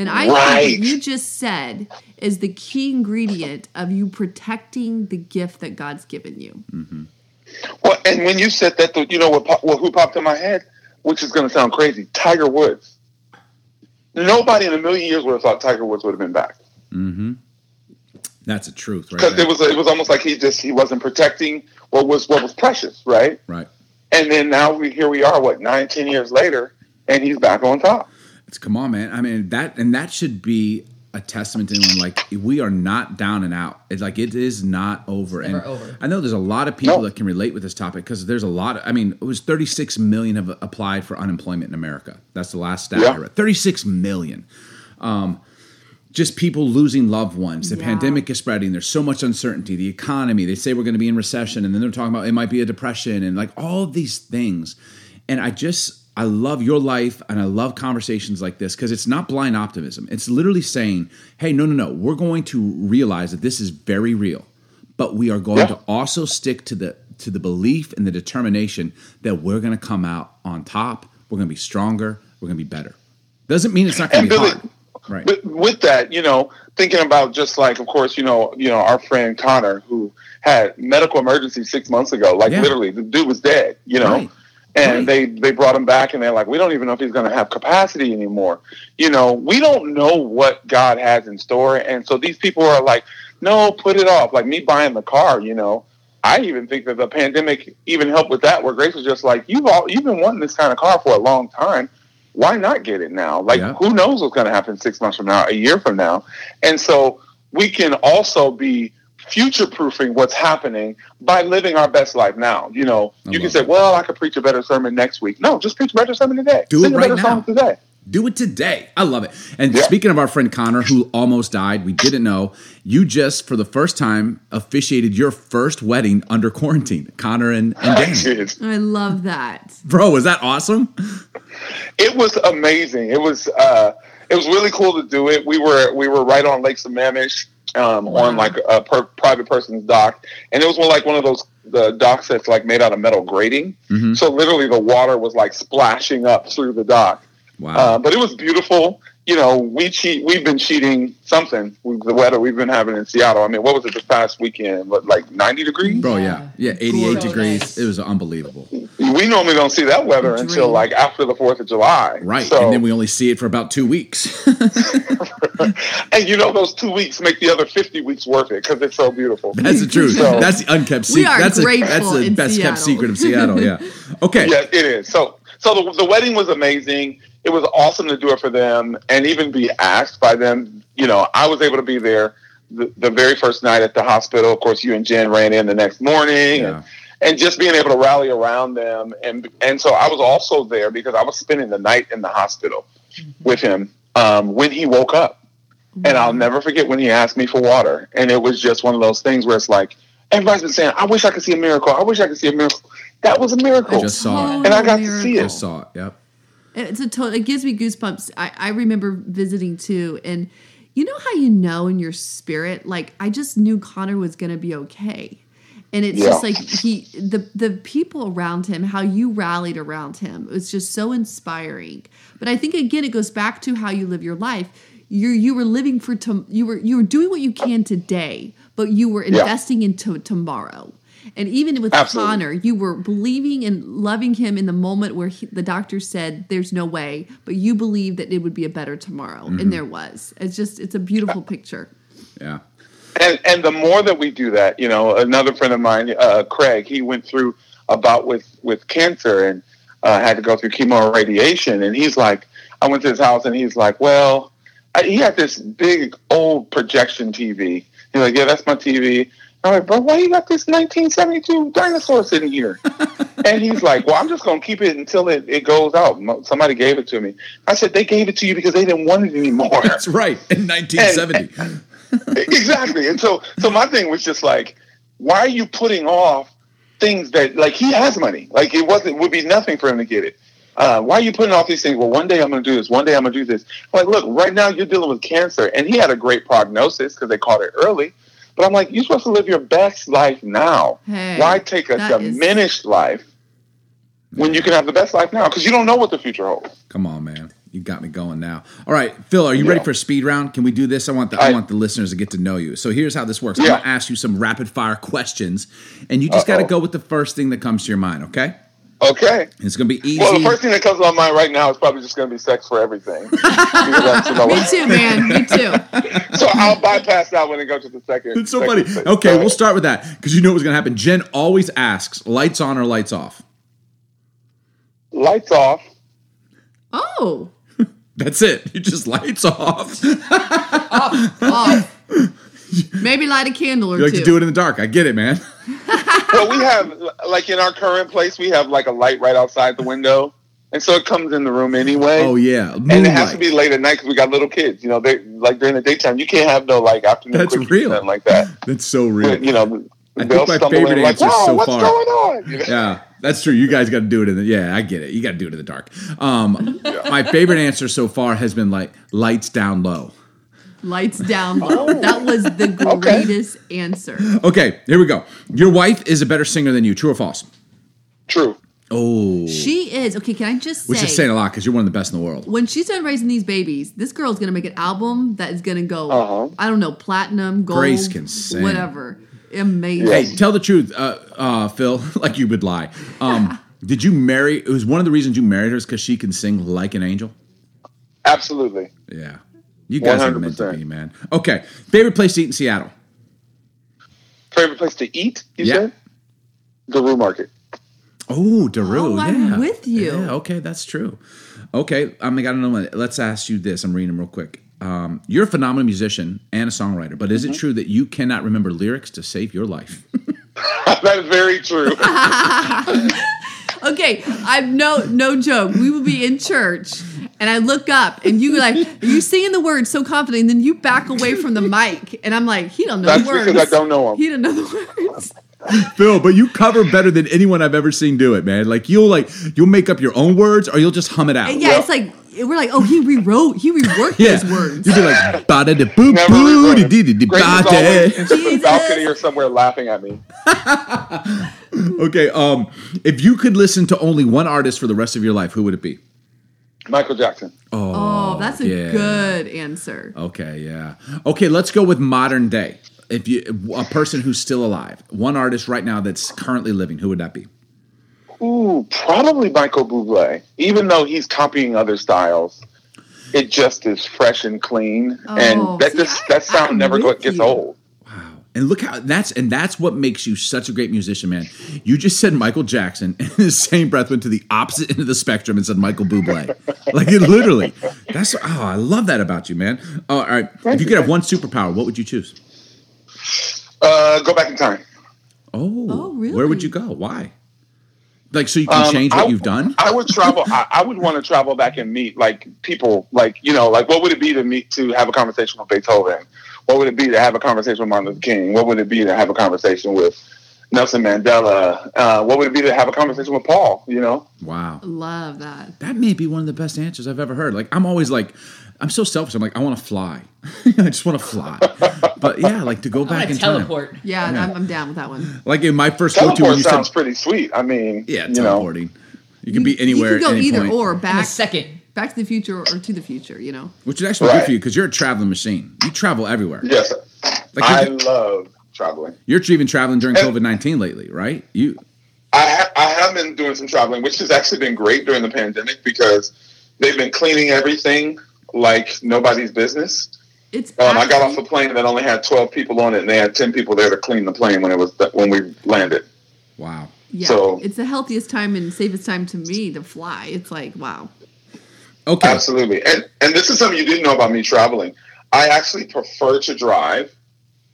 And I Right. think what you just said is the key ingredient of you protecting the gift that God's given you. Well, and when you said that, the, you know what? pop- Well, who popped in my head? Which is going to sound crazy. Tiger Woods. Nobody in a million years would have thought Tiger Woods would have been back Mm-hmm. That's a truth, right? because it was it was almost like he just he wasn't protecting what was what was precious, right? right. And then now we here we are, what nine, ten years later, and he's back on top. It's come on, man. I mean that, and that should be a testament to anyone. Like we are not down and out. It's like it is not over. never and over. I know there's a lot of people No. that can relate with this topic because there's a lot. Of, I mean, it was 36 million have applied for unemployment in America. That's the last stat Yeah. I read. 36 million. Um, just people losing loved ones. The Yeah. pandemic is spreading. There's so much uncertainty. The economy. They say we're going to be in recession, and then they're talking about it might be a depression, and like all of these things. And I just I love your life, and I love conversations like this because it's not blind optimism. It's literally saying, "Hey, no, no, no. We're going to realize that this is very real, but we are going Yeah. to also stick to the to the belief and the determination that we're going to come out on top. We're going to be stronger. We're going to be better. Doesn't mean it's not going to be Billy- hard, right? But with that, you know, thinking about just like, of course, you know, you know, our friend Connor who had medical emergency six months ago, like Yeah. literally, the dude was dead, you know. Right. And they they brought him back, and they're like, we don't even know if he's going to have capacity anymore. You know, we don't know what God has in store, and so these people are like, no, put it off. Like me buying the car, you know. I even think that the pandemic even helped with that, where Grace was just like, you've all you've been wanting this kind of car for a long time. Why not get it now? Like, Yeah. who knows what's going to happen six months from now, a year from now? And so we can also be future proofing what's happening by living our best life now. You know, I you can say, well, I could preach a better sermon next week. No, just preach a better sermon today. Do it Sing a right better now. song today. Do it today. I love it. And Yeah. speaking of our friend Connor, who almost died, we didn't know. You just, for the first time, officiated your first wedding under quarantine. Connor and, and I I love that. Bro, is that awesome? it was amazing. It was uh, it was really cool to do it. We were we were right on Lake Sammamish um, on like a per, private person's dock, and it was one, like one of those the docks that's like made out of metal grating. Mhm. So literally, the water was like splashing up through the dock. Wow. Uh, but it was beautiful. You know, we cheat. We've been cheating something with the weather we've been having in Seattle. I mean, what was it this past weekend? What, like ninety degrees? Bro, yeah. Yeah, 88 Gorgeous. degrees. It was unbelievable. We normally don't see that weather until like after the Fourth of July. Right. So, and then we only see it for about two weeks. and you know those two weeks make the other fifty weeks worth it because it's so beautiful. That's the truth. So- that's the unkept secret. That's, a, that's the in best kept secret of Seattle. Yeah. Okay. Yeah, it is. So, so the, the wedding was amazing. It was awesome to do it for them, and even be asked by them. You know, I was able to be there the, the very first night at the hospital. Of course, you and Jen ran in the next morning, Yeah. and, and just being able to rally around them, and and so I was also there because I was spending the night in the hospital with him um, when he woke up. And I'll never forget when he asked me for water. And it was just one of those things where it's like, everybody's been saying, I wish I could see a miracle. I wish I could see a miracle. That was a miracle. I just saw it. And I got to see it. Just saw it. Yep. It's a total. It gives me goosebumps. I, I remember visiting too, and you know how you know in your spirit, like I just knew Connor was going to be okay, and it's just like he, the the people around him, how you rallied around him, it was just so inspiring. But I think again, it goes back to how you live your life. You you were living for tom- you were you were doing what you can today, but you were Yeah. investing into tomorrow. And even with Absolutely. Connor, you were believing and loving him in the moment where he, the doctor said there's no way, but you believed that it would be a better tomorrow, Mm-hmm. and there was. It's just it's a beautiful picture. Yeah. And and the more that we do that, you know, another friend of mine, uh, Craig, he went through a bout with with cancer and uh, had to go through chemo and radiation. And he's like, I went to his house and he's like, well, I, he had this big old projection TV. He's like, yeah, that's my TV. I'm like, bro, why you got this 1972 dinosaur sitting here? and he's like, well, I'm just gonna keep it until it, it goes out. Somebody gave it to me. I said they gave it to you because they didn't want it anymore. That's right. In 1970. exactly. And so, so my thing was just like, why are you putting off things that like he has money? Like it wasn't would be nothing for him to get it. Uh, why are you putting off these things? Well, one day I'm going to do this. One day I'm going to do this. Like, look, right now you're dealing with cancer, and he had a great prognosis because they caught it early. But I'm like, you're supposed to live your best life now. Hey, why take a that is- diminished life when you can have the best life now? Because you don't know what the future holds. Come on, man. You got me going now. All right, Phil, are you ready for a speed round? Can we do this? I want the I, I- want the listeners to get to know you. So here's how this works. I'm gonna ask you some rapid fire questions, and you just got to go with the first thing that comes to your mind. Okay? Okay. It's gonna be easy. Well, the first thing that comes to my mind right now is probably just going to be sex for everything. Because that's, you know, Me too, man. Me too. so I'll bypass that one and go to the second. it's so second funny. thing. Okay, Go we'll start with that because you know what's gonna happen. Jen always asks, "Lights on or lights off?" Lights off. Oh, That's it. You just lights off. off. Maybe light a candle or You like two. to do it in the dark. I get it, man. Well, we have like in our current place, we have like a light right outside the window, and so it comes in the room anyway. Oh yeah, And it has to be late at night because we got little kids. You know, they like during the daytime, you can't have no like afternoon. That's real. nothing like that. That's so real. But, you know, I think my favorite in like, answer "Wow, so what's far- going on?" You know? Yeah, that's true. You guys got to do it in the yeah. I get it. You got to do it in the dark. Um, my favorite answer so far has been like lights down low. Lights down low. That was the Okay. greatest answer. Okay, here we go. Your wife is a better singer than you. True or false? True. Oh, She is okay. Can I just say? which is saying a lot because you're one of the best in the world. when she's done raising these babies, this girl's gonna make an album that is gonna go, Uh-huh. I don't know, platinum, gold, Grace can sing. whatever. Amazing. Hey, tell the truth, uh, uh, Phil. like you would lie. Um, did you marry? It was one of the reasons you married her is because she can sing like an angel. Absolutely. Yeah, you guys are meant to be, man. Okay, favorite place to eat in Seattle. Favorite place to eat? You Yeah. said the Rue Market. Oh, Daru. Oh, I'm yeah. with you. Yeah, okay, that's true. Okay, I'm got another one. Let's ask you this. I'm reading them real quick. Um, you're a phenomenal musician and a songwriter, but Mm-hmm. is it true that you cannot remember lyrics to save your life? that is very true. Okay, I'm no no joke. We will be in church, and I look up, and you like you singing the words so confident, and then you back away from the mic, and I'm like, he don't know That's the words. because I don't know 'em. He don't know the words. Phil, but you cover better than anyone I've ever seen do it, man. Like you'll like you'll make up your own words or you'll just hum it out. And yeah, Yep. it's like we're like, oh, he rewrote, he reworked Yeah. those words. You'd be like, bada da boo Never boo Grace is always bada. into the balcony or somewhere laughing at me. Okay, um, if you could listen to only one artist for the rest of your life, who would it be? Michael Jackson. Oh, that's a yeah. good answer. Okay, yeah. Okay, let's go with modern day. If you a person who's still alive, one artist right now that's currently living, who would that be? Ooh, probably Michael Bublé. Even though he's copying other styles, it just is fresh and clean, Oh, and that see, just I- that sound I'm never gets you. old. Wow. And look how that's and that's what makes you such a great musician, man. You just said Michael Jackson, and in the same breath went to the opposite end of the spectrum and said Michael Bublé. like it literally. That's oh, I love that about you, man. Oh, all right. if you could have one superpower, what would you choose? Uh, go back in time. Oh, Oh, really? Where would you go? Why? Like so you can Um, change what I- you've done? I would travel. I, I would want to travel back and meet like people, like you know, like what would it be to meet to have a conversation with Beethoven? What would it be to have a conversation with Martin Luther King? What would it be to have a conversation with Nelson Mandela? Uh, what would it be to have a conversation with Paul? You know, Wow. Love that. That may be one of the best answers I've ever heard. Like I'm always like, I'm so selfish. I'm like, I want to fly. I just want to fly. But yeah, like to go back and in to time. teleport. Yeah, I'm, I'm down with that one. Like in my first go to, when you sounds said, pretty sweet. I mean, yeah, you know, teleporting. You can be anywhere. You can go at any either point, or In a back, second. back to the future or to the future. You know. which is actually good for you because you're a traveling machine. You travel everywhere. yes, Like I you're, love traveling. you're even traveling during COVID nineteen lately, right? You I, ha- I have been doing some traveling, which has actually been great during the pandemic because they've been cleaning everything like nobody's business. It's. Um, I got off a plane that only had twelve people on it, and they had ten people there to clean the plane when it was when we landed. wow. Yeah, so- it's the healthiest time and safest time to me to fly. It's like wow. Okay. Absolutely, and and this is something you didn't know about me traveling. I actually prefer to drive,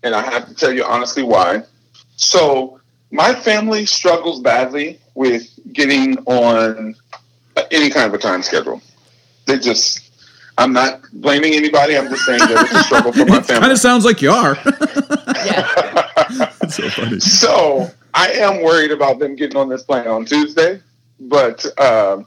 and I have to tell you honestly why. So my family struggles badly with getting on any kind of a time schedule. They just. I'm not blaming anybody. I'm just saying that it's a struggle for my It kind of sounds like you are. Yeah. So funny. So I am worried about them getting on this plane on Tuesday, but um,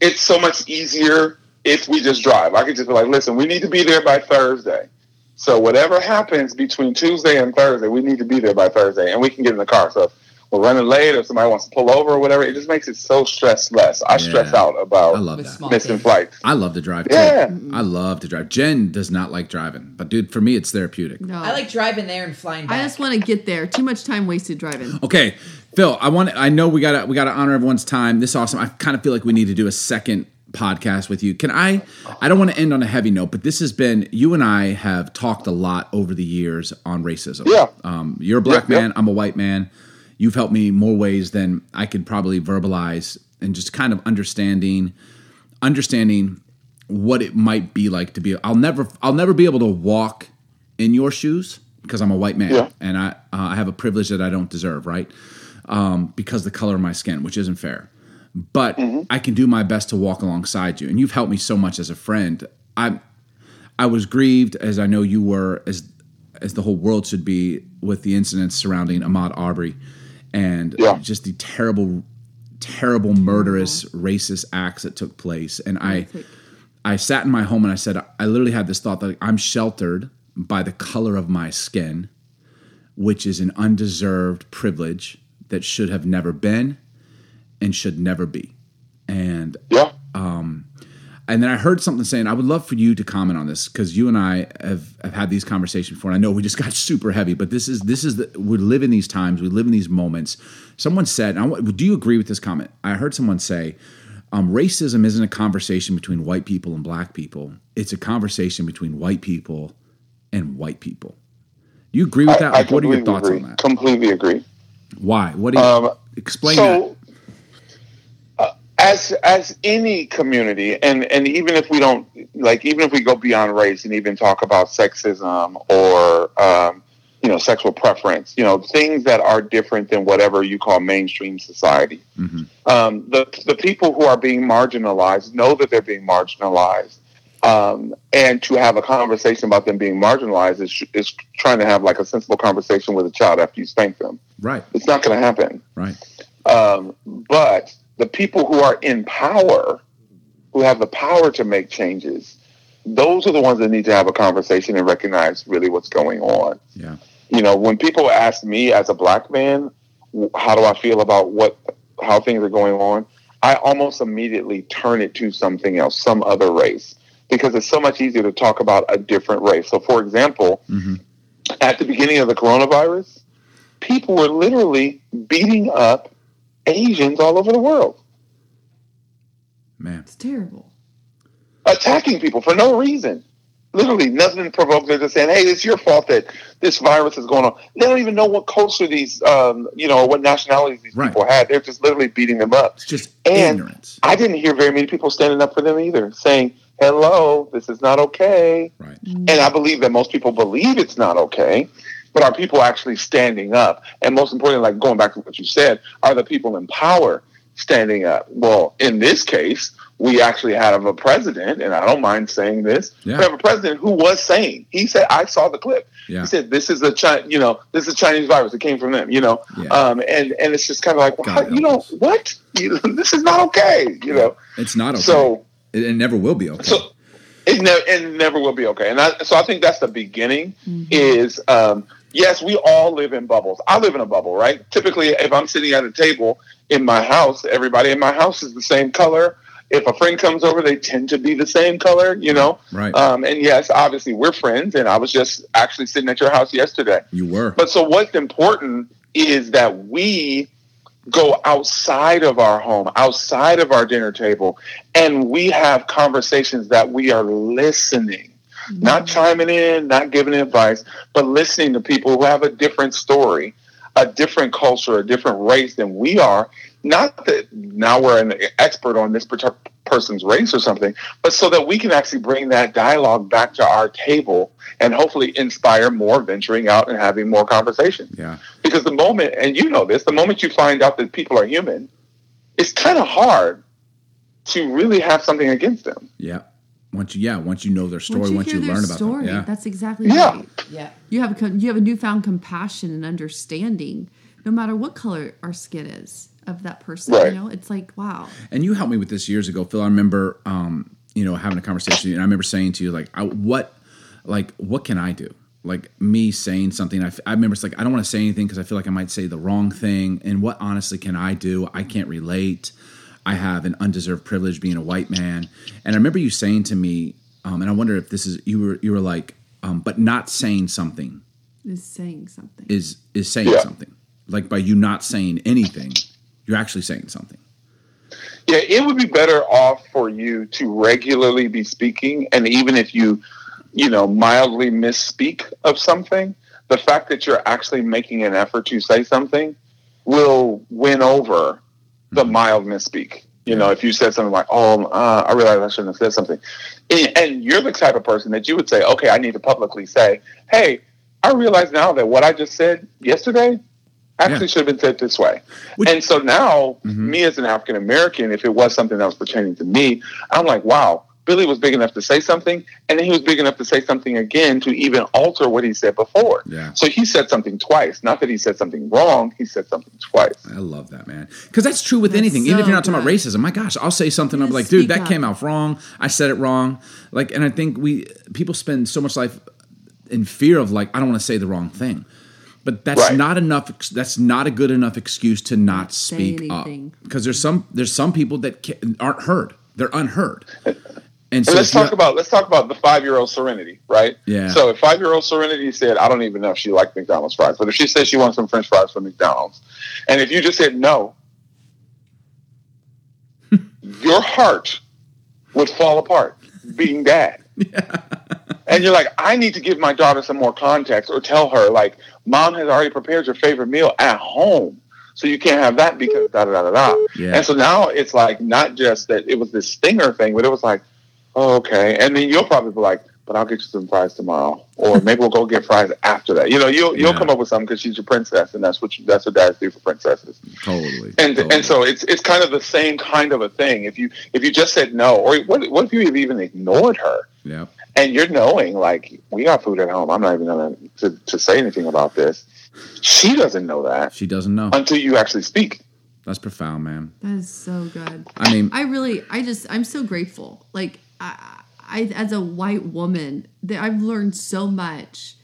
it's so much easier if we just drive. I could just be like, listen, we need to be there by Thursday. So whatever happens between Tuesday and Thursday, we need to be there by Thursday, and we can get in the car. So if we're running late, or somebody wants to pull over or whatever, it just makes it so stress less. I stress out about I love that. missing flights. I love to drive too. Yeah. I love to drive. Jen does not like driving, but dude, for me, it's therapeutic. No, I like driving there and flying back. I just want to get there. Too much time wasted driving. Okay, Phil, I want. I know we got to we got to honor everyone's time. This is awesome. I kind of feel like we need to do a second podcast with you. Can I? I don't want to end on a heavy note, but this has been. You and I have talked a lot over the years on racism. Yeah. Um, you're a black Yep, yep. man. I'm a white man. You've helped me more ways than I could probably verbalize, and just kind of understanding, understanding what it might be like to be. I'll never. I'll never be able to walk in your shoes because I'm a white man Yeah. and I uh, I have a privilege that I don't deserve, right? Um, because the color of my skin, which isn't fair. But I can do my best to walk alongside you, and you've helped me so much as a friend. I I was grieved, as I know you were, as as the whole world should be, with the incidents surrounding Ahmaud Arbery, and Yeah. just the terrible, terrible, murderous, racist acts that took place. And I. I sat in my home and I said, I literally had this thought that I'm sheltered by the color of my skin, which is an undeserved privilege that should have never been and should never be. And Yeah. Um, and then I heard something saying, I would love for you to comment on this because you and I have, have had these conversations before. And I know we just got super heavy, but this is this is the, we live in these times, we live in these moments. Someone said, and I do you agree with this comment? I heard someone say, um, racism isn't a conversation between white people and black people. It's a conversation between white people and white people. Do you agree with that? I, I Like, what are your thoughts agree. on that? Completely agree. Why? What do you Um, explain that? so, uh, as as any community, and and even if we don't like, even if we go beyond race and even talk about sexism or um, you know sexual preference, you know things that are different than whatever you call mainstream society. Mhm. Um, the the people who are being marginalized know that they're being marginalized. Um, and to have a conversation about them being marginalized is, is trying to have like a sensible conversation with a child after you spank them. Right. It's not going to happen. Right. Um, but the people who are in power, who have the power to make changes, those are the ones that need to have a conversation and recognize really what's going on. Yeah. You know, when people ask me as a black man, how do I feel about what how things are going on, I almost immediately turn it to something else, some other race, because it's so much easier to talk about a different race. So, for example, Mhm. at the beginning of the coronavirus, people were literally beating up Asians all over the world, Man. It's terrible. attacking people for no reason. Literally, nothing provoked. They're just saying, "Hey, it's your fault that this virus is going on." They don't even know what culture these, um, you know, what nationalities these Right. people had. They're just literally beating them up. It's just And- ignorance. I didn't hear very many people standing up for them either, saying, "Hello, this is not okay." Right. And I believe that most people believe it's not okay, but are people actually standing up? And most importantly, like going back to what you said, are the people in power standing up? Well, in this case, we actually have a president, and I don't mind saying this. Yeah. We have a president who was saying, he said, I saw the clip. Yeah. He said, "This is a Chi- you know, this is a Chinese virus. It came from them." You know, Yeah. um, and and it's just kind of like, well, how- you know, what? You, this is not okay. You know, It's not okay. so it, it never will be okay. so it, ne- it never will be okay. And I, so I think that's the beginning is, um, yes, we all live in bubbles. I live in a bubble, right? Typically, if I'm sitting at a table in my house, everybody in my house is the same color. If a friend comes over, they tend to be the same color, you know? right. Um, and yes, obviously we're friends. And I was just actually sitting at your house yesterday. you were. But so what's important is that we go outside of our home, outside of our dinner table, and we have conversations that we are listening, not chiming in, not giving advice, but listening to people who have a different story, a different culture, a different race than we are. Not that now we're an expert on this particular person's race or something, but so that we can actually bring that dialogue back to our table and hopefully inspire more venturing out and having more conversation. yeah. Because the moment, and you know this, the moment you find out that people are human, it's kind of hard to really have something against them. Yeah. Once you yeah, once you know their story, Once you once hear you their learn about story, them. Yeah. that's exactly Yeah. right. Yeah. You have a, you have a newfound compassion and understanding, no matter what color our skin is of that person. Right. You know, it's like wow. And you helped me with this years ago, Phil. I remember, um, you know, having a conversation, and I remember saying to you, like, I, what, like, what can I do? Like me saying something, I, f- I remember it's like I don't want to say anything because I feel like I might say the wrong thing. And what honestly can I do? I can't relate. I have an undeserved privilege being a white man. And I remember you saying to me, um, and I wonder if this is you were you were like, um, but not saying something Is saying something. is is saying Yeah. something. Like by you not saying anything, you're actually saying something. Yeah, it would be better off for you to regularly be speaking, and even if you, you know, mildly misspeak of something, the fact that you're actually making an effort to say something will win over the mild misspeak. You know, if you said something like, "Oh, uh, I realize I shouldn't have said something," and, and you're the type of person that you would say, "Okay, I need to publicly say, hey, I realize now that what I just said yesterday actually Yeah. should have been said this way." And so now, Mhm. me as an African American, if it was something that was pertaining to me, I'm like, wow, Billy was big enough to say something, and then he was big enough to say something again to even alter what he said before. Yeah. So he said something twice. Not that he said something wrong, he said something twice. I love that, man. Because that's true with That's anything. Even if you're not talking about racism, my gosh, I'll say something. I'm like, dude, that up. came out wrong. I said it wrong. Like, and I think we people spend so much life in fear of like, I don't want to say the wrong thing. But that's Right. not enough. That's not a good enough excuse to not speak up. Because there's some there's some people that ca aren't heard. They're unheard. And so And let's talk about let's talk about the five year old Serenity, right? Yeah. So if five year old Serenity said, I don't even know if she liked McDonald's fries, but if she said she wants some French fries from McDonald's, and if you just said no, your heart would fall apart being dad. And you're like, I need to give my daughter some more context or tell her, like, mom has already prepared your favorite meal at home. So you can't have that because da da da da da. Yeah. And so now it's like not just that it was this stinger thing, but it was like, oh, okay. And then you'll probably be like, but I'll get you some fries tomorrow, or maybe we'll go get fries after that. You know, you'll you'll Yeah. come up with something because she's your princess, and that's what you, that's what dads do for princesses. totally. And totally. and so it's it's kind of the same kind of a thing. If you if you just said no, or what what if you have even ignored her? Yeah. and you're knowing like we got food at home. I'm not even gonna to, to say anything about this. She doesn't know that She doesn't know. until you actually speak. That's profound, man. That is so good. I mean, I really, I just, I'm so grateful. Like, I, I as a white woman, that I've learned so much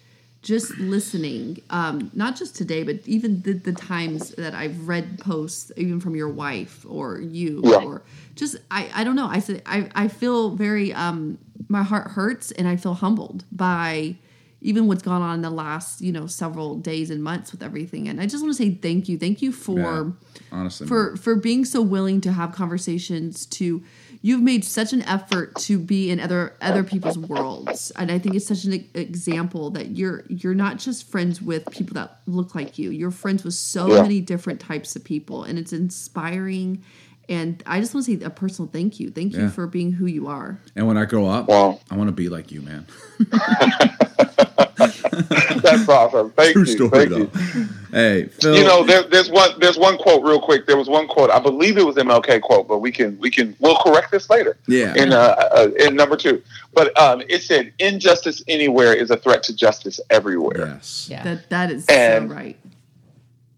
just listening. Um, not just today, but even the, the times that I've read posts, even from your wife or you, Yeah. or just, I, I don't know. I said, I, I feel very, um, my heart hurts, and I feel humbled by even what's gone on in the last, you know, several days and months with everything. And I just want to say thank you, thank you for Yeah, honestly, for for being so willing to have conversations to you've made such an effort to be in other other people's worlds and i think it's such an e- example that you're you're not just friends with people that look like you you're friends with so Yeah. many different types of people and it's inspiring and i just want to say a personal thank you thank you for being who you are and when I grow up, Wow. I want to be like you, man. That's awesome. Thank True you. story, Thank though. you. Hey, Phil. You know, there, there's one. There's one quote, real quick. There was one quote. I believe it was MLK quote, but we can we can we'll correct this later. Yeah. In uh, uh in number two, but um, it said injustice anywhere is a threat to justice everywhere. yes. Yeah. that that is And- so right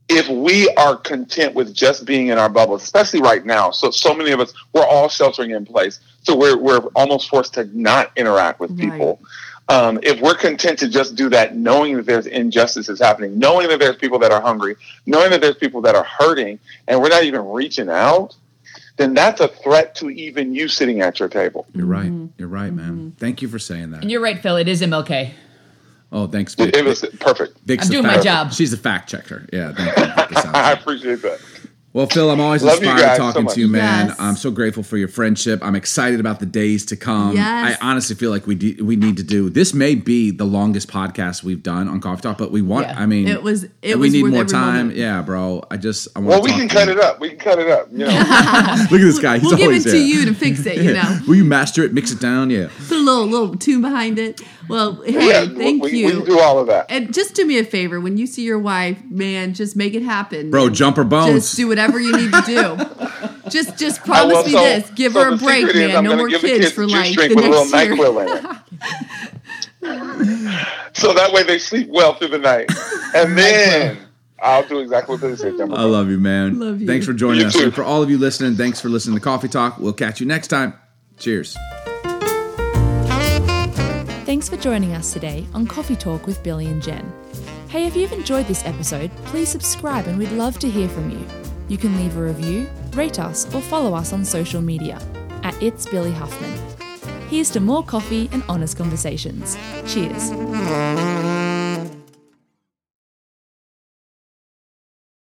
If we are content with just being in our bubble, especially right now, so so many of us we're all sheltering in place, so we're we're almost forced to not interact with Right. people. Um, if we're content to just do that, knowing that there's injustices happening, knowing that there's people that are hungry, knowing that there's people that are hurting, and we're not even reaching out, then that's a threat to even you sitting at your table. You're right. Mm-hmm. You're right, man. Thank you for saying that. And you're right, Phil. It is MLK. Oh, thanks. It, it was perfect. Vic's I'm the doing my job. She's a fact checker. Yeah, thank you. Vic. It sounds I appreciate that. Well, Phil, I'm always Love inspired guys so talking to you, man. Yes. I'm so grateful for your friendship. I'm excited about the days to come. Yes. I honestly feel like we de- we need to do this. May be the longest podcast we've done on Coffee Talk, but we want. Yeah. I mean, It was- it we was need more time. moment. Yeah, bro. I just. I want to talk. Well, we can cut it up. We can cut it up. You know, Look at this guy. He's we'll give it there. to you to fix it you know Will you master it? Mix it down. Yeah. put a little little tune behind it well hey yeah, thank we, you we do all of that. And just do me a favor when you see your wife, man, just make it happen. Bro, jump her bones. Just do whatever you need to do. just just promise well, me so- this. Give so her a break, man. I'm No more give the kids, kids for juice like drink the with a little next year. NyQuil in it. so that way they sleep well through the night, and then I'll do exactly what they say. Jump I love you, man. Love you. Thanks for joining You us. too. And for all of you listening, thanks for listening to Coffee Talk. We'll catch you next time. Cheers. Thanks for joining us today on Coffee Talk with Billy and Jen. Hey, if you've enjoyed this episode, please subscribe and we'd love to hear from you. You can leave a review, rate us, or follow us on social media at It's Billy Huffman. Here's to more coffee and honest conversations. Cheers.